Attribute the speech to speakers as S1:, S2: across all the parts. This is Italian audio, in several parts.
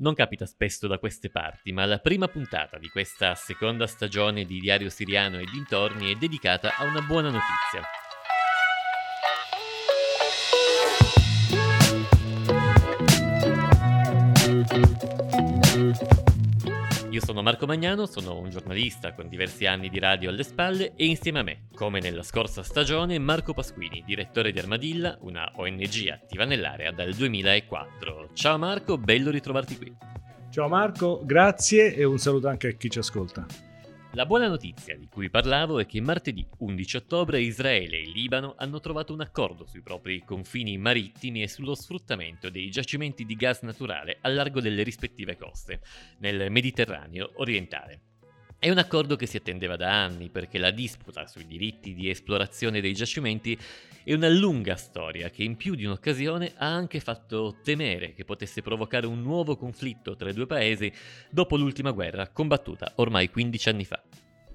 S1: Non capita spesso da queste parti, ma la prima puntata di questa seconda stagione di Diario Siriano e dintorni è dedicata a una buona notizia. Io sono Marco Magnano, sono un giornalista con diversi anni di radio alle spalle e insieme a me, come nella scorsa stagione, Marco Pasquini, direttore di Armadilla, una ONG attiva nell'area dal 2004. Ciao Marco, bello ritrovarti qui.
S2: Ciao Marco, grazie e un saluto anche a chi ci ascolta.
S1: La buona notizia di cui parlavo è che martedì 11 ottobre Israele e Libano hanno trovato un accordo sui propri confini marittimi e sullo sfruttamento dei giacimenti di gas naturale a largo delle rispettive coste, nel Mediterraneo orientale. È un accordo che si attendeva da anni perché la disputa sui diritti di esplorazione dei giacimenti è una lunga storia che in più di un'occasione ha anche fatto temere che potesse provocare un nuovo conflitto tra i due paesi dopo l'ultima guerra combattuta ormai 15 anni fa.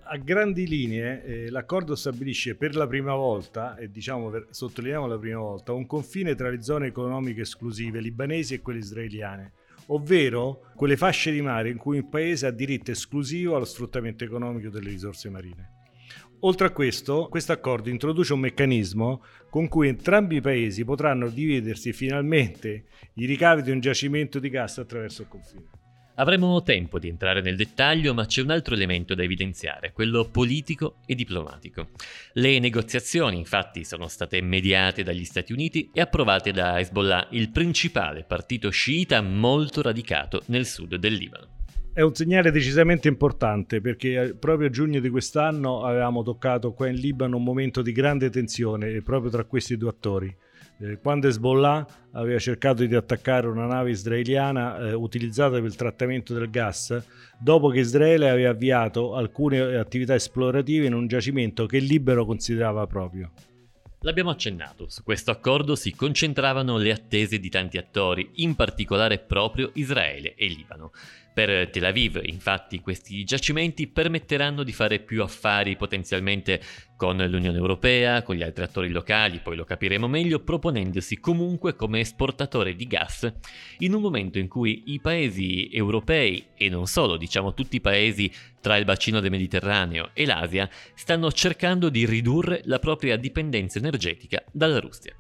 S2: A grandi linee eh, l'accordo stabilisce per la prima volta, e diciamo per, sottolineiamo la prima volta, un confine tra le zone economiche esclusive libanesi e quelle israeliane ovvero quelle fasce di mare in cui un paese ha diritto esclusivo allo sfruttamento economico delle risorse marine. Oltre a questo, questo accordo introduce un meccanismo con cui entrambi i paesi potranno dividersi finalmente i ricavi di un giacimento di gas attraverso il confine.
S1: Avremo tempo di entrare nel dettaglio, ma c'è un altro elemento da evidenziare, quello politico e diplomatico. Le negoziazioni infatti sono state mediate dagli Stati Uniti e approvate da Hezbollah, il principale partito sciita molto radicato nel sud del Libano.
S2: È un segnale decisamente importante perché proprio a giugno di quest'anno avevamo toccato qua in Libano un momento di grande tensione proprio tra questi due attori eh, quando Hezbollah aveva cercato di attaccare una nave israeliana eh, utilizzata per il trattamento del gas, dopo che Israele aveva avviato alcune attività esplorative in un giacimento che il Libero considerava proprio.
S1: L'abbiamo accennato, su questo accordo si concentravano le attese di tanti attori, in particolare proprio Israele e Libano. Per Tel Aviv, infatti, questi giacimenti permetteranno di fare più affari potenzialmente con l'Unione Europea, con gli altri attori locali, poi lo capiremo meglio, proponendosi comunque come esportatore di gas in un momento in cui i paesi europei, e non solo, diciamo tutti i paesi tra il bacino del Mediterraneo e l'Asia, stanno cercando di ridurre la propria dipendenza energetica dalla Russia.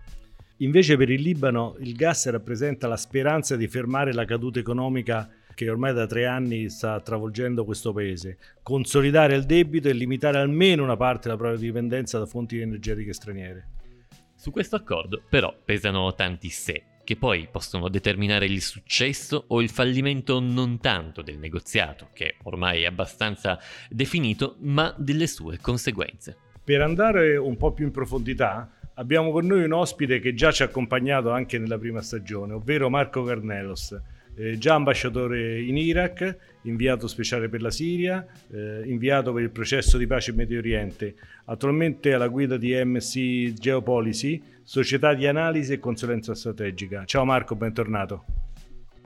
S2: Invece per il Libano il gas rappresenta la speranza di fermare la caduta economica che ormai da tre anni sta travolgendo questo paese, consolidare il debito e limitare almeno una parte della propria dipendenza da fonti energetiche straniere.
S1: Su questo accordo però pesano tanti se, che poi possono determinare il successo o il fallimento non tanto del negoziato, che ormai è abbastanza definito, ma delle sue conseguenze.
S2: Per andare un po' più in profondità, abbiamo con noi un ospite che già ci ha accompagnato anche nella prima stagione, ovvero Marco Carnelos eh, già ambasciatore in Iraq, inviato speciale per la Siria, eh, inviato per il processo di pace in Medio Oriente, attualmente alla guida di MC Geopolicy, società di analisi e consulenza strategica. Ciao Marco, bentornato.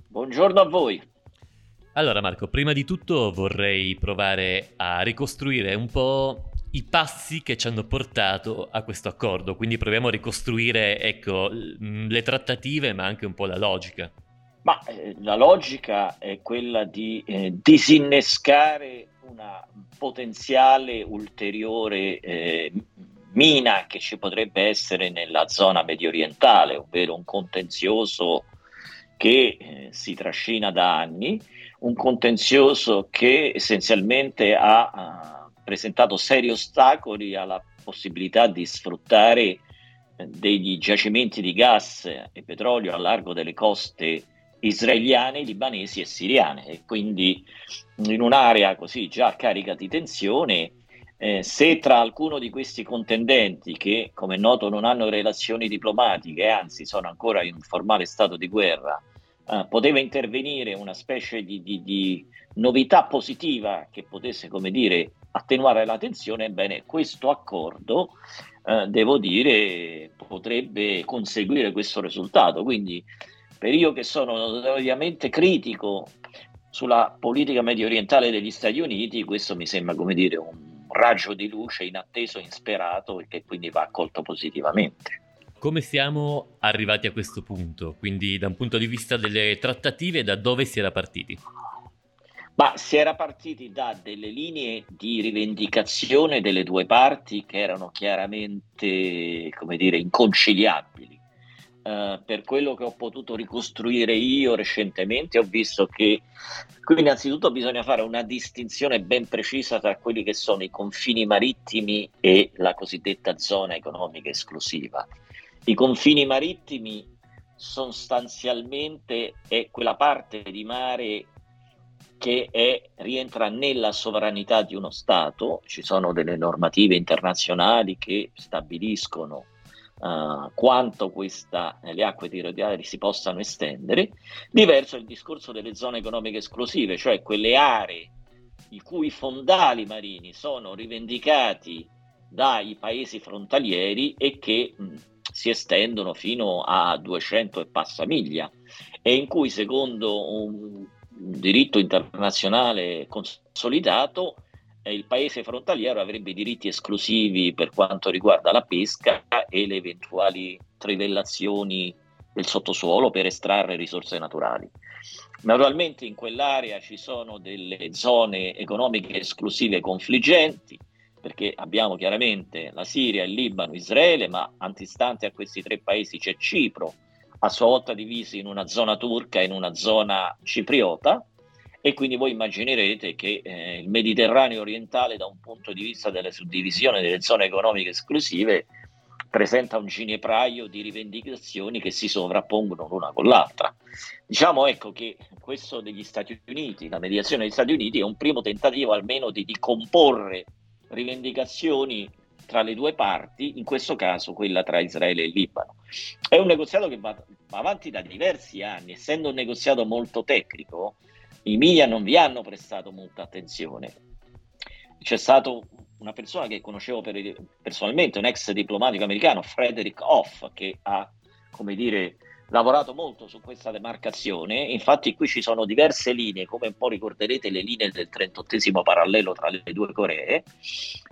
S3: Buongiorno a voi.
S1: Allora Marco, prima di tutto vorrei provare a ricostruire un po' i passi che ci hanno portato a questo accordo, quindi proviamo a ricostruire ecco, le trattative ma anche un po' la logica.
S3: Ma eh, la logica è quella di eh, disinnescare una potenziale ulteriore eh, mina che ci potrebbe essere nella zona medio orientale, ovvero un contenzioso che eh, si trascina da anni, un contenzioso che essenzialmente ha, ha presentato seri ostacoli alla possibilità di sfruttare eh, degli giacimenti di gas e petrolio a largo delle coste israeliane, libanesi e siriane. E quindi in un'area così già carica di tensione eh, se tra alcuno di questi contendenti che come noto non hanno relazioni diplomatiche anzi sono ancora in un formale stato di guerra eh, poteva intervenire una specie di, di, di, novità positiva che potesse come dire attenuare la tensione ebbene questo accordo eh, devo dire potrebbe conseguire questo risultato. Quindi per io che sono notoriamente critico sulla politica medio orientale degli Stati Uniti, questo mi sembra come dire un raggio di luce inatteso, insperato e che quindi va accolto positivamente.
S1: Come siamo arrivati a questo punto? Quindi da un punto di vista delle trattative, da dove si era partiti?
S3: Ma si era partiti da delle linee di rivendicazione delle due parti che erano chiaramente, come dire, inconciliabili. Uh, per quello che ho potuto ricostruire io recentemente, ho visto che qui innanzitutto bisogna fare una distinzione ben precisa tra quelli che sono i confini marittimi e la cosiddetta zona economica esclusiva. I confini marittimi sostanzialmente è quella parte di mare che è, rientra nella sovranità di uno Stato, ci sono delle normative internazionali che stabiliscono uh, quanto questa, le acque territoriali si possano estendere, diverso è il discorso delle zone economiche esclusive, cioè quelle aree i cui fondali marini sono rivendicati dai paesi frontalieri e che mh, si estendono fino a 200 e passa miglia e in cui secondo un diritto internazionale consolidato, eh, il paese frontaliero avrebbe diritti esclusivi per quanto riguarda la pesca e le eventuali trivellazioni del sottosuolo per estrarre risorse naturali. Naturalmente in quell'area ci sono delle zone economiche esclusive confliggenti, perché abbiamo chiaramente la Siria, il Libano, Israele, ma antistante a questi tre paesi c'è Cipro, a sua volta divisi in una zona turca e in una zona cipriota e quindi voi immaginerete che eh, il Mediterraneo orientale da un punto di vista della suddivisione delle zone economiche esclusive presenta un ginepraio di rivendicazioni che si sovrappongono l'una con l'altra. Diciamo ecco che questo degli Stati Uniti, la mediazione degli Stati Uniti è un primo tentativo almeno di, di comporre rivendicazioni tra le due parti, in questo caso quella tra Israele e Libano. È un negoziato che va, va avanti da diversi anni, essendo un negoziato molto tecnico, i media non vi hanno prestato molta attenzione. C'è stato una persona che conoscevo per, personalmente, un ex diplomatico americano, Frederick Hoff, che ha, come dire, lavorato molto su questa demarcazione, infatti qui ci sono diverse linee, come un po' ricorderete le linee del 38 parallelo tra le due Coree,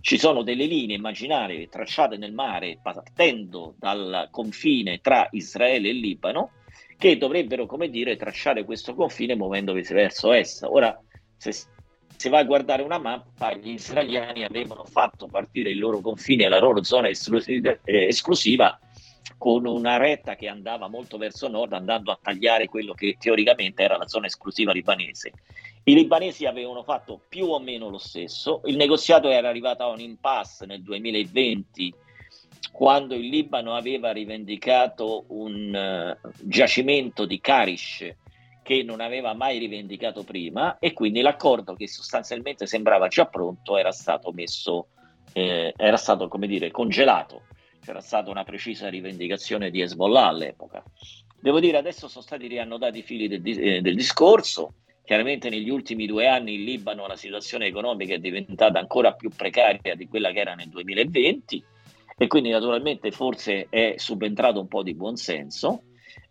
S3: ci sono delle linee immaginarie tracciate nel mare partendo dal confine tra Israele e Libano che dovrebbero, come dire, tracciare questo confine muovendosi verso est. Ora, se si va a guardare una mappa, gli israeliani avevano fatto partire il loro confine la loro zona esclusiva, eh, esclusiva con una retta che andava molto verso nord, andando a tagliare quello che teoricamente era la zona esclusiva libanese. I libanesi avevano fatto più o meno lo stesso, il negoziato era arrivato a un impasse nel 2020 quando il Libano aveva rivendicato un uh, giacimento di Karish che non aveva mai rivendicato prima e quindi l'accordo che sostanzialmente sembrava già pronto era stato messo, eh, era stato come dire congelato c'era stata una precisa rivendicazione di Hezbollah all'epoca. Devo dire, adesso sono stati riannodati i fili del, eh, del discorso. Chiaramente negli ultimi due anni in Libano la situazione economica è diventata ancora più precaria di quella che era nel 2020 e quindi naturalmente forse è subentrato un po' di buonsenso,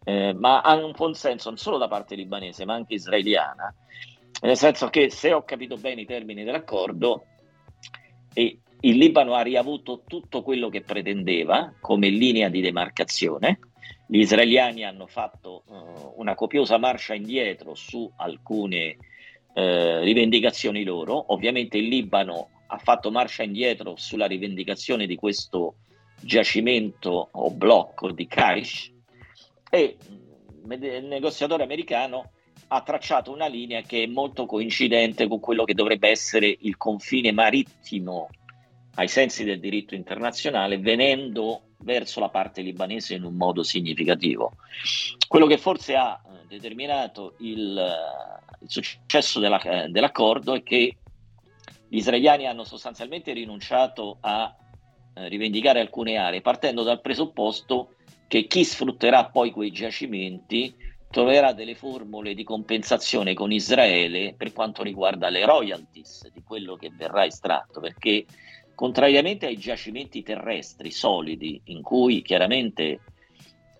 S3: eh, ma ha un buonsenso non solo da parte libanese ma anche israeliana, nel senso che se ho capito bene i termini dell'accordo, e il Libano ha riavuto tutto quello che pretendeva come linea di demarcazione. Gli israeliani hanno fatto uh, una copiosa marcia indietro su alcune uh, rivendicazioni loro. Ovviamente il Libano ha fatto marcia indietro sulla rivendicazione di questo giacimento o blocco di Kaish e il negoziatore americano ha tracciato una linea che è molto coincidente con quello che dovrebbe essere il confine marittimo ai sensi del diritto internazionale, venendo verso la parte libanese in un modo significativo. Quello che forse ha eh, determinato il, eh, il successo della, eh, dell'accordo è che gli israeliani hanno sostanzialmente rinunciato a rivendicare alcune aree, partendo dal presupposto che chi sfrutterà poi quei giacimenti troverà delle formule di compensazione con Israele per quanto riguarda le royalties di quello che verrà estratto, perché Contrariamente ai giacimenti terrestri solidi, in cui chiaramente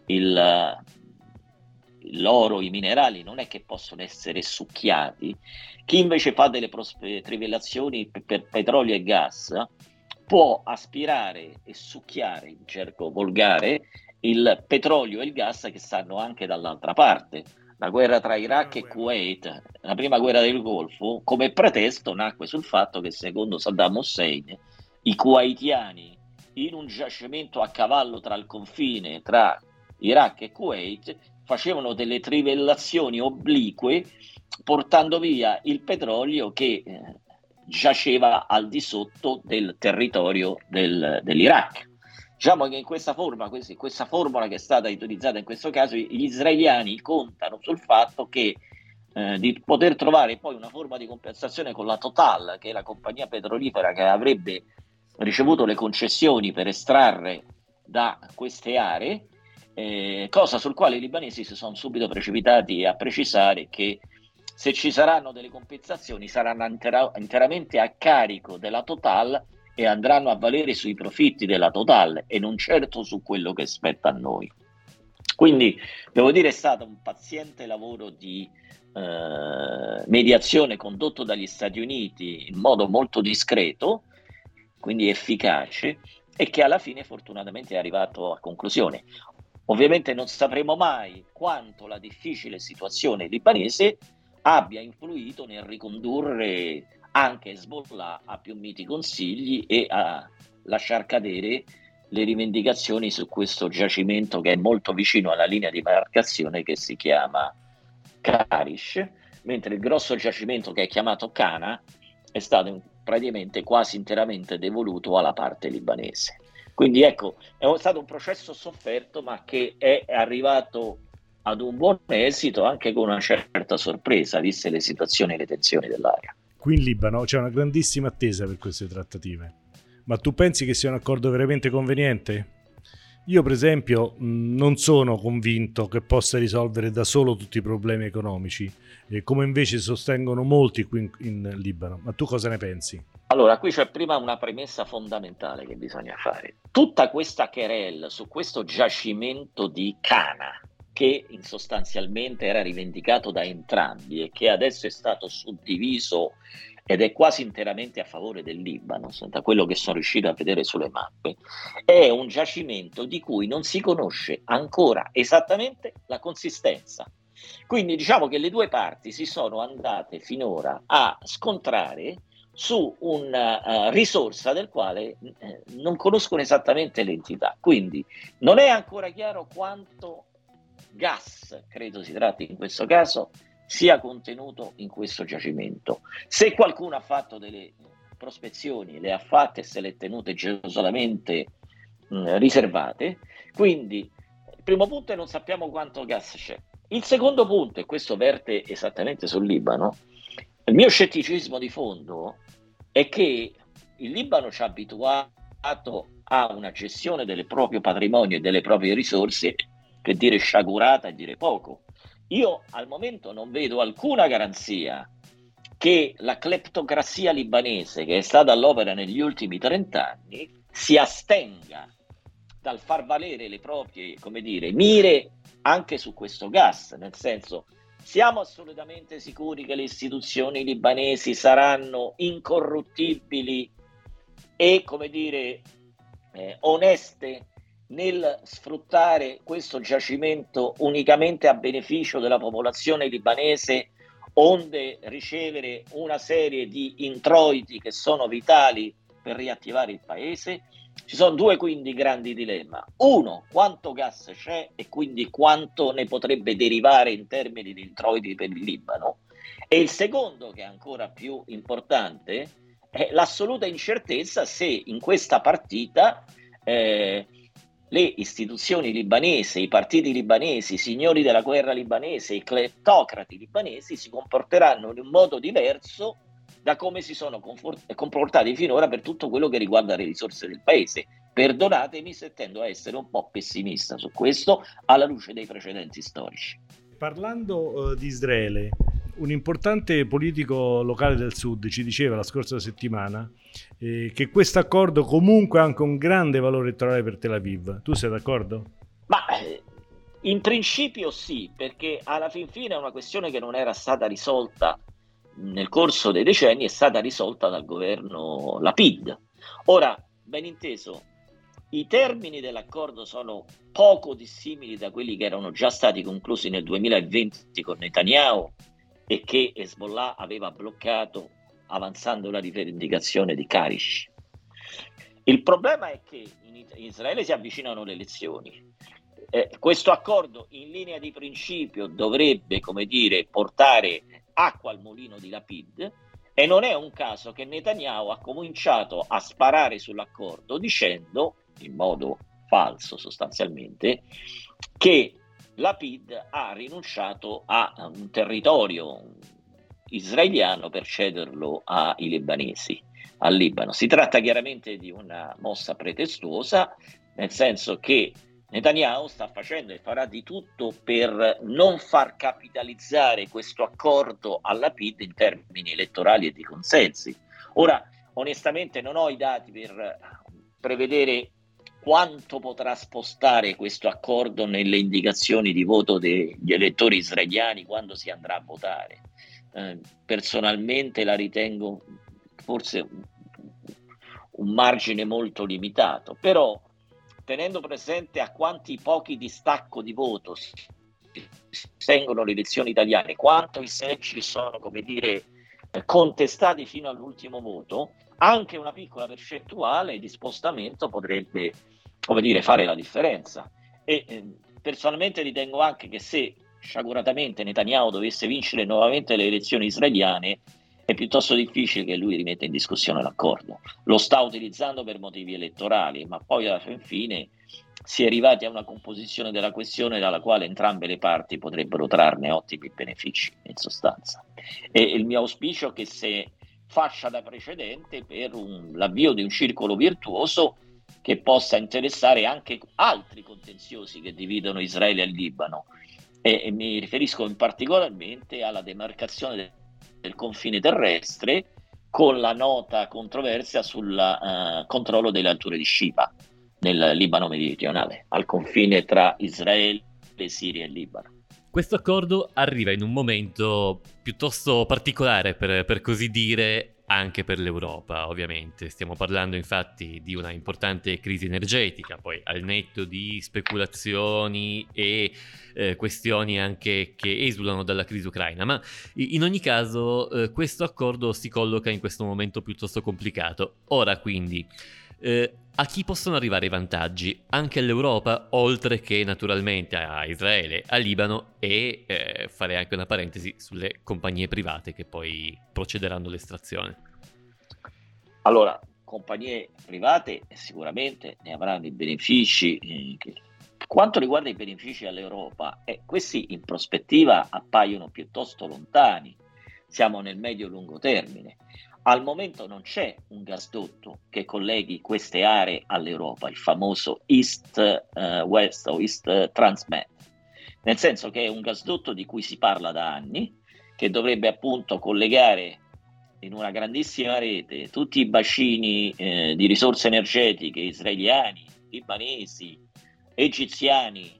S3: il, l'oro, i minerali non è che possono essere succhiati, chi invece fa delle prospe- trivellazioni per, per petrolio e gas può aspirare e succhiare in cerco volgare il petrolio e il gas che stanno anche dall'altra parte. La guerra tra Iraq e Kuwait, la prima guerra del Golfo, come pretesto nacque sul fatto che secondo Saddam Hussein i kuwaitiani in un giacimento a cavallo tra il confine tra Iraq e Kuwait facevano delle trivellazioni oblique portando via il petrolio che eh, giaceva al di sotto del territorio del, dell'Iraq. Diciamo che in questa forma, questa formula che è stata utilizzata in questo caso, gli israeliani contano sul fatto che eh, di poter trovare poi una forma di compensazione con la Total, che è la compagnia petrolifera che avrebbe ricevuto le concessioni per estrarre da queste aree, eh, cosa sul quale i libanesi si sono subito precipitati a precisare che se ci saranno delle compensazioni saranno intera- interamente a carico della Total e andranno a valere sui profitti della Total e non certo su quello che spetta a noi. Quindi devo dire è stato un paziente lavoro di eh, mediazione condotto dagli Stati Uniti in modo molto discreto, quindi efficace, e che alla fine fortunatamente è arrivato a conclusione. Ovviamente non sapremo mai quanto la difficile situazione libanese abbia influito nel ricondurre anche Hezbollah a più miti consigli e a lasciar cadere le rivendicazioni su questo giacimento che è molto vicino alla linea di marcazione che si chiama Karish, mentre il grosso giacimento che è chiamato Kana è stato praticamente quasi interamente devoluto alla parte libanese. Quindi ecco, è stato un processo sofferto ma che è arrivato ad un buon esito anche con una certa sorpresa, viste le situazioni e le tensioni dell'area.
S2: Qui in Libano c'è una grandissima attesa per queste trattative. Ma tu pensi che sia un accordo veramente conveniente? Io per esempio non sono convinto che possa risolvere da solo tutti i problemi economici, come invece sostengono molti qui in, in, Libano. Ma tu cosa ne pensi?
S3: Allora, qui c'è prima una premessa fondamentale che bisogna fare. Tutta questa querel su questo giacimento di Cana, che sostanzialmente era rivendicato da entrambi e che adesso è stato suddiviso ed è quasi interamente a favore del Libano, da quello che sono riuscito a vedere sulle mappe, è un giacimento di cui non si conosce ancora esattamente la consistenza. Quindi diciamo che le due parti si sono andate finora a scontrare su una uh, risorsa del quale uh, non conoscono esattamente l'entità. Quindi non è ancora chiaro quanto gas, credo si tratti in questo caso, sia contenuto in questo giacimento. Se qualcuno ha fatto delle prospezioni, le ha fatte e se le ha tenute gelosamente mh, riservate, quindi il primo punto è non sappiamo quanto gas c'è. Il secondo punto, e questo verte esattamente sul Libano, il mio scetticismo di fondo è che il Libano ci ha abituato a una gestione del proprio patrimonio e delle proprie risorse che dire sciagurata e dire poco. Io al momento non vedo alcuna garanzia che la cleptocrazia libanese, che è stata all'opera negli ultimi 30 anni, si astenga dal far valere le proprie, come dire, mire anche su questo gas, nel senso siamo assolutamente sicuri che le istituzioni libanesi saranno incorruttibili e, come dire, eh, oneste nel sfruttare questo giacimento unicamente a beneficio della popolazione libanese, onde ricevere una serie di introiti che sono vitali per riattivare il paese? Ci sono due quindi grandi dilemma. Uno, quanto gas c'è e quindi quanto ne potrebbe derivare in termini di introiti per il Libano. E il secondo, che è ancora più importante, è l'assoluta incertezza se in questa partita eh, le istituzioni libanesi, i partiti libanesi, i signori della guerra libanese, i cleptocrati libanesi si comporteranno in un modo diverso da come si sono comportati finora per tutto quello che riguarda le risorse del paese. Perdonatemi se tendo a essere un po' pessimista su questo alla luce dei precedenti storici.
S2: Parlando uh, di Israele, un importante politico locale del sud ci diceva la scorsa settimana eh, che questo accordo comunque ha anche un grande valore elettorale per Tel Aviv. Tu sei d'accordo?
S3: Ma eh, in principio sì, perché alla fin fine è una questione che non era stata risolta nel corso dei decenni, è stata risolta dal governo Lapid. Ora, ben inteso, i termini dell'accordo sono poco dissimili da quelli che erano già stati conclusi nel 2020 con Netanyahu e che Hezbollah aveva bloccato avanzando la rivendicazione di Karish. Il problema è che in Israele si avvicinano le elezioni. Eh, questo accordo in linea di principio dovrebbe, come dire, portare acqua al mulino di Lapid e non è un caso che Netanyahu ha cominciato a sparare sull'accordo dicendo in modo falso sostanzialmente, che Lapid ha rinunciato a un territorio israeliano per cederlo ai libanesi, al Libano. Si tratta chiaramente di una mossa pretestuosa, nel senso che Netanyahu sta facendo e farà di tutto per non far capitalizzare questo accordo alla PID in termini elettorali e di consensi. Ora, onestamente non ho i dati per prevedere quanto potrà spostare questo accordo nelle indicazioni di voto degli elettori israeliani quando si andrà a votare. Eh, personalmente la ritengo forse un, un margine molto limitato, però tenendo presente a quanti pochi distacco di voto si tengono le elezioni italiane, quanto i seggi sono, come dire, contestati fino all'ultimo voto, anche una piccola percentuale di spostamento potrebbe come dire, fare la differenza. E eh, personalmente ritengo anche che se sciaguratamente Netanyahu dovesse vincere nuovamente le elezioni israeliane, è piuttosto difficile che lui rimetta in discussione l'accordo. Lo sta utilizzando per motivi elettorali, ma poi alla fine si è arrivati a una composizione della questione dalla quale entrambe le parti potrebbero trarne ottimi benefici, in sostanza. E il mio auspicio è che se faccia da precedente per un, l'avvio di un circolo virtuoso che possa interessare anche altri contenziosi che dividono Israele e il Libano. E, e mi riferisco in particolarmente alla demarcazione del, del confine terrestre con la nota controversia sul uh, controllo delle alture di Shiva nel Libano meridionale, al confine tra Israele, Siria e Libano.
S1: Questo accordo arriva in un momento piuttosto particolare, per, per così dire, anche per l'Europa, ovviamente. Stiamo parlando infatti di una importante crisi energetica, poi al netto di speculazioni e eh, questioni anche che esulano dalla crisi ucraina, ma in ogni caso eh, questo accordo si colloca in questo momento piuttosto complicato. Ora quindi eh, a chi possono arrivare i vantaggi? Anche all'Europa, oltre che naturalmente a Israele, a Libano e eh, fare anche una parentesi sulle compagnie private che poi procederanno all'estrazione.
S3: Allora, compagnie private sicuramente ne avranno i benefici. Eh, quanto riguarda i benefici all'Europa, eh, questi in prospettiva appaiono piuttosto lontani. Siamo nel medio-lungo termine. Al momento non c'è un gasdotto che colleghi queste aree all'Europa, il famoso East-West uh, o East Transmed, nel senso che è un gasdotto di cui si parla da anni, che dovrebbe appunto collegare in una grandissima rete tutti i bacini eh, di risorse energetiche israeliani, libanesi, egiziani,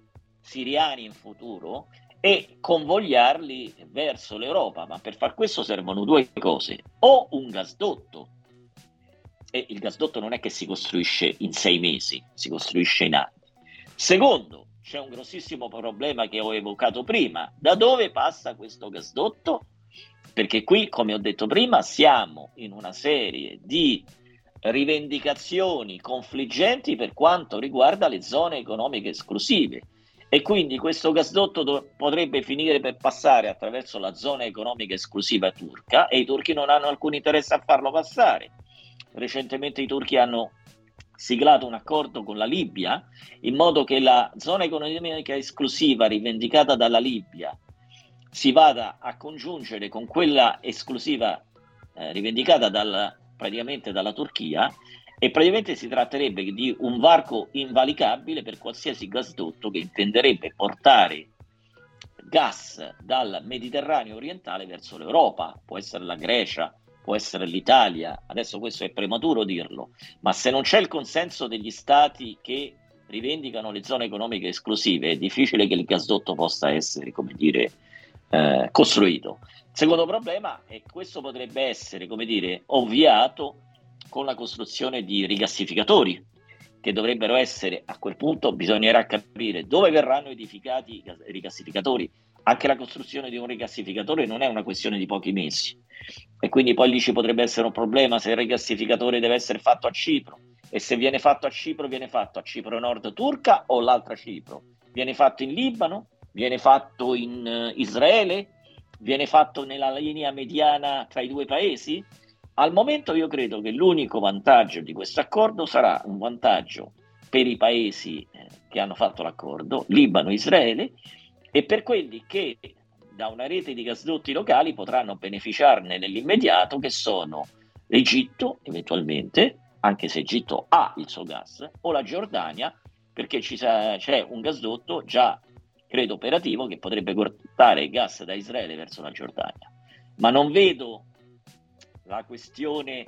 S3: siriani in futuro e convogliarli verso l'Europa, ma per far questo servono due cose, o un gasdotto, e il gasdotto non è che si costruisce in sei mesi, si costruisce in anni. Secondo, c'è un grossissimo problema che ho evocato prima, da dove passa questo gasdotto? Perché qui, come ho detto prima, siamo in una serie di rivendicazioni confliggenti per quanto riguarda le zone economiche esclusive e quindi questo gasdotto do- potrebbe finire per passare attraverso la zona economica esclusiva turca e i turchi non hanno alcun interesse a farlo passare. Recentemente i turchi hanno siglato un accordo con la Libia in modo che la zona economica esclusiva rivendicata dalla Libia si vada a congiungere con quella esclusiva eh, rivendicata dal, praticamente dalla Turchia e praticamente si tratterebbe di un varco invalicabile per qualsiasi gasdotto che intenderebbe portare gas dal Mediterraneo orientale verso l'Europa, può essere la Grecia, può essere l'Italia, adesso questo è prematuro dirlo, ma se non c'è il consenso degli stati che rivendicano le zone economiche esclusive, è difficile che il gasdotto possa essere, come dire, eh, costruito. Secondo problema è che questo potrebbe essere, come dire, ovviato con la costruzione di rigassificatori che dovrebbero essere a quel punto bisognerà capire dove verranno edificati i rigassificatori. Anche la costruzione di un rigassificatore non è una questione di pochi mesi e quindi poi lì ci potrebbe essere un problema se il rigassificatore deve essere fatto a Cipro e se viene fatto a Cipro viene fatto a Cipro Nord turca o l'altra Cipro, viene fatto in Libano, viene fatto in uh, Israele, viene fatto nella linea mediana tra i due paesi? Al momento io credo che l'unico vantaggio di questo accordo sarà un vantaggio per i paesi eh, che hanno fatto l'accordo, Libano e Israele, e per quelli che da una rete di gasdotti locali potranno beneficiarne nell'immediato, che sono l'Egitto eventualmente, anche se Egitto ha il suo gas, o la Giordania, perché sa- c'è un gasdotto già, credo, operativo che potrebbe portare gas da Israele verso la Giordania. Ma non vedo la questione,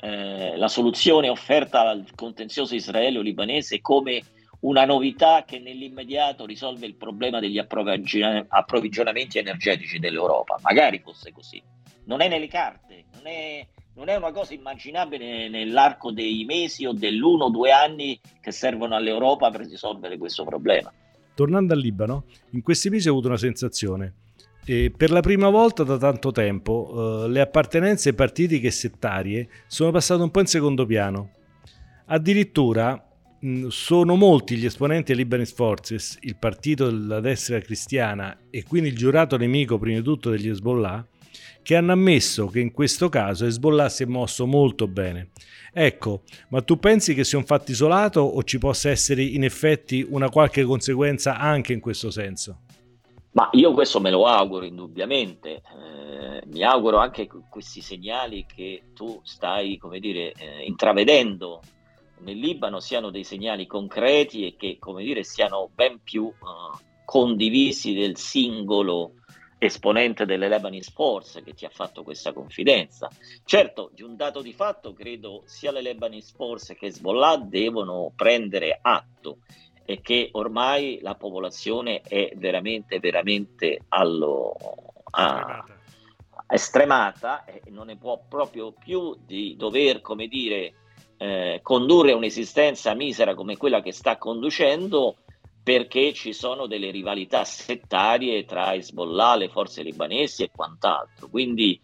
S3: eh, la soluzione offerta al contenzioso israelo-libanese come una novità che nell'immediato risolve il problema degli approvvigionamenti energetici dell'Europa. Magari fosse così. Non è nelle carte, non è, non è una cosa immaginabile nell'arco dei mesi o dell'uno o due anni che servono all'Europa per risolvere questo problema.
S2: Tornando al Libano, in questi mesi ho avuto una sensazione e per la prima volta da tanto tempo eh, le appartenenze partitiche e settarie sono passate un po' in secondo piano. Addirittura mh, sono molti gli esponenti del Lebanese Forces, il partito della destra cristiana e quindi il giurato nemico prima di tutto degli Hezbollah, che hanno ammesso che in questo caso Hezbollah si è mosso molto bene. Ecco, ma tu pensi che sia un fatto isolato o ci possa essere in effetti una qualche conseguenza anche in questo senso?
S3: Ma io questo me lo auguro indubbiamente, eh, mi auguro anche questi segnali che tu stai, come dire, eh, intravedendo nel Libano siano dei segnali concreti e che, come dire, siano ben più uh, condivisi del singolo esponente delle Lebanese Force che ti ha fatto questa confidenza. Certo, di un dato di fatto credo sia le Lebanese Force che Hezbollah devono prendere atto e che ormai la popolazione è veramente, veramente allo, a, estremata. e non ne può proprio più di dover, come dire, eh, condurre un'esistenza misera come quella che sta conducendo perché ci sono delle rivalità settarie tra Hezbollah, le forze libanesi e quant'altro. Quindi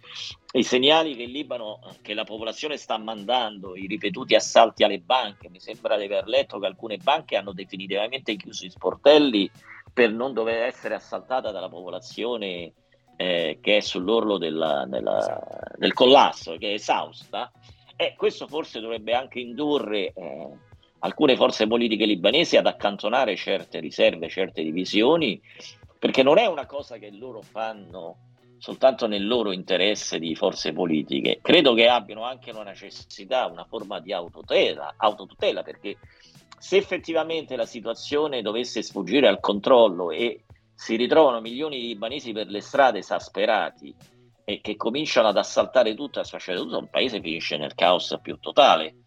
S3: i segnali che il Libano, che la popolazione sta mandando, i ripetuti assalti alle banche, mi sembra di aver letto che alcune banche hanno definitivamente chiuso i sportelli per non dover essere assaltata dalla popolazione eh, che è sull'orlo della, della, del collasso, che è esausta. E questo forse dovrebbe anche indurre eh, alcune forze politiche libanesi ad accantonare certe riserve, certe divisioni, perché non è una cosa che loro fanno soltanto nel loro interesse di forze politiche, credo che abbiano anche una necessità, una forma di autotutela, autotutela perché se effettivamente la situazione dovesse sfuggire al controllo e si ritrovano milioni di libanesi per le strade esasperati e che cominciano ad assaltare tutto, a sfasciare tutto, un paese finisce nel caos più totale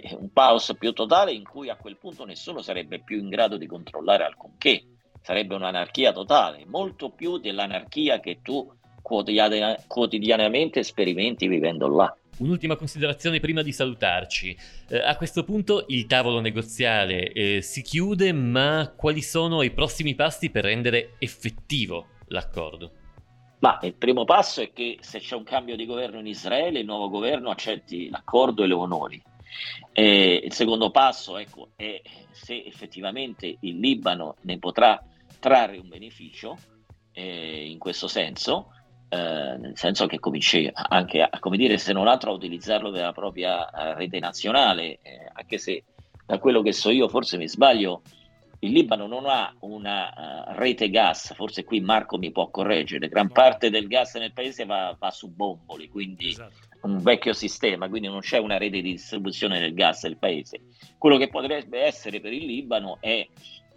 S3: e un caos più totale in cui a quel punto nessuno sarebbe più in grado di controllare alcunché, sarebbe un'anarchia totale, molto più dell'anarchia che tu quotidiana- quotidianamente sperimenti vivendo là.
S1: Un'ultima considerazione prima di salutarci. Eh, a questo punto il tavolo negoziale eh, si chiude, ma quali sono i prossimi passi per rendere effettivo l'accordo?
S3: Ma il primo passo è che se c'è un cambio di governo in Israele, il nuovo governo accetti l'accordo e lo onori. E il secondo passo ecco, è se effettivamente il Libano ne potrà trarre un beneficio eh, in questo senso, eh, nel senso che cominci anche a, come dire, se non altro a utilizzarlo della propria uh, rete nazionale, eh, anche se da quello che so io, forse mi sbaglio, il Libano non ha una uh, rete gas, forse qui Marco mi può correggere, gran parte del gas nel paese va, va su bomboli, quindi esatto un vecchio sistema, quindi non c'è una rete di distribuzione del gas del paese. Quello che potrebbe essere per il Libano è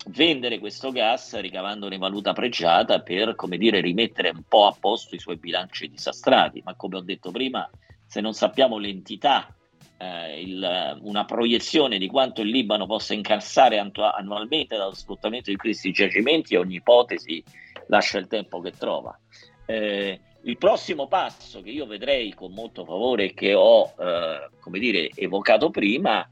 S3: vendere questo gas ricavandone valuta pregiata per, come dire, rimettere un po' a posto i suoi bilanci disastrati. Ma come ho detto prima, se non sappiamo l'entità, eh, il, una proiezione di quanto il Libano possa incassare annualmente dallo sfruttamento di questi giacimenti, ogni ipotesi lascia il tempo che trova. Eh, il prossimo passo che io vedrei con molto favore e che ho, eh, come dire, evocato prima,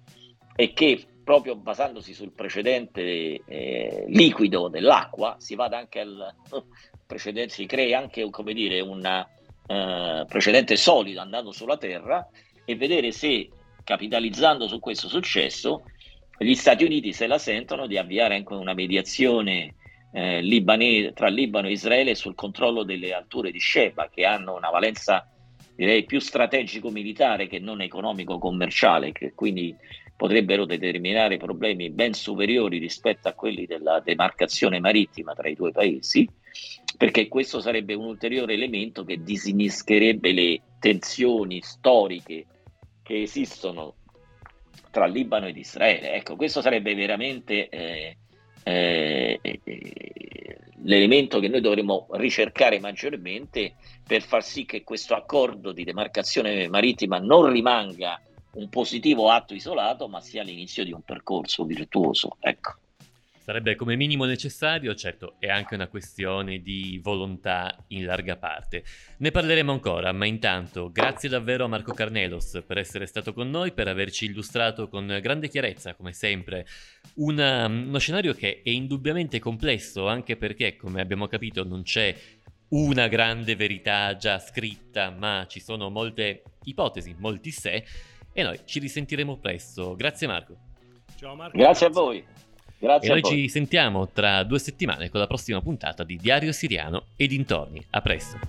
S3: è che proprio basandosi sul precedente eh, liquido dell'acqua, si vada anche al precedente, si crea anche come dire, un eh, precedente solido andando sulla Terra e vedere se capitalizzando su questo successo gli Stati Uniti se la sentono di avviare anche una mediazione eh, libanese, tra Libano e Israele sul controllo delle alture di Sheba che hanno una valenza direi più strategico-militare che non economico-commerciale, che quindi potrebbero determinare problemi ben superiori rispetto a quelli della demarcazione marittima tra i due paesi, perché questo sarebbe un ulteriore elemento che disinnescherebbe le tensioni storiche che esistono tra Libano ed Israele. Ecco, questo sarebbe veramente eh, eh, l'elemento che noi dovremmo ricercare maggiormente per far sì che questo accordo di demarcazione marittima non rimanga un positivo atto isolato, ma sia l'inizio di un percorso virtuoso. Ecco.
S1: Sarebbe come minimo necessario, certo è anche una questione di volontà in larga parte. Ne parleremo ancora, ma intanto grazie davvero a Marco Carnelos per essere stato con noi, per averci illustrato con grande chiarezza, come sempre, una, uno scenario che è indubbiamente complesso, anche perché, come abbiamo capito, non c'è una grande verità già scritta, ma ci sono molte ipotesi, molti sé, e noi ci risentiremo presto. Grazie Marco.
S3: Ciao Marco. Grazie, grazie. a voi. Grazie.
S1: E noi ci sentiamo tra due settimane con la prossima puntata di Diario Siriano e dintorni. A presto.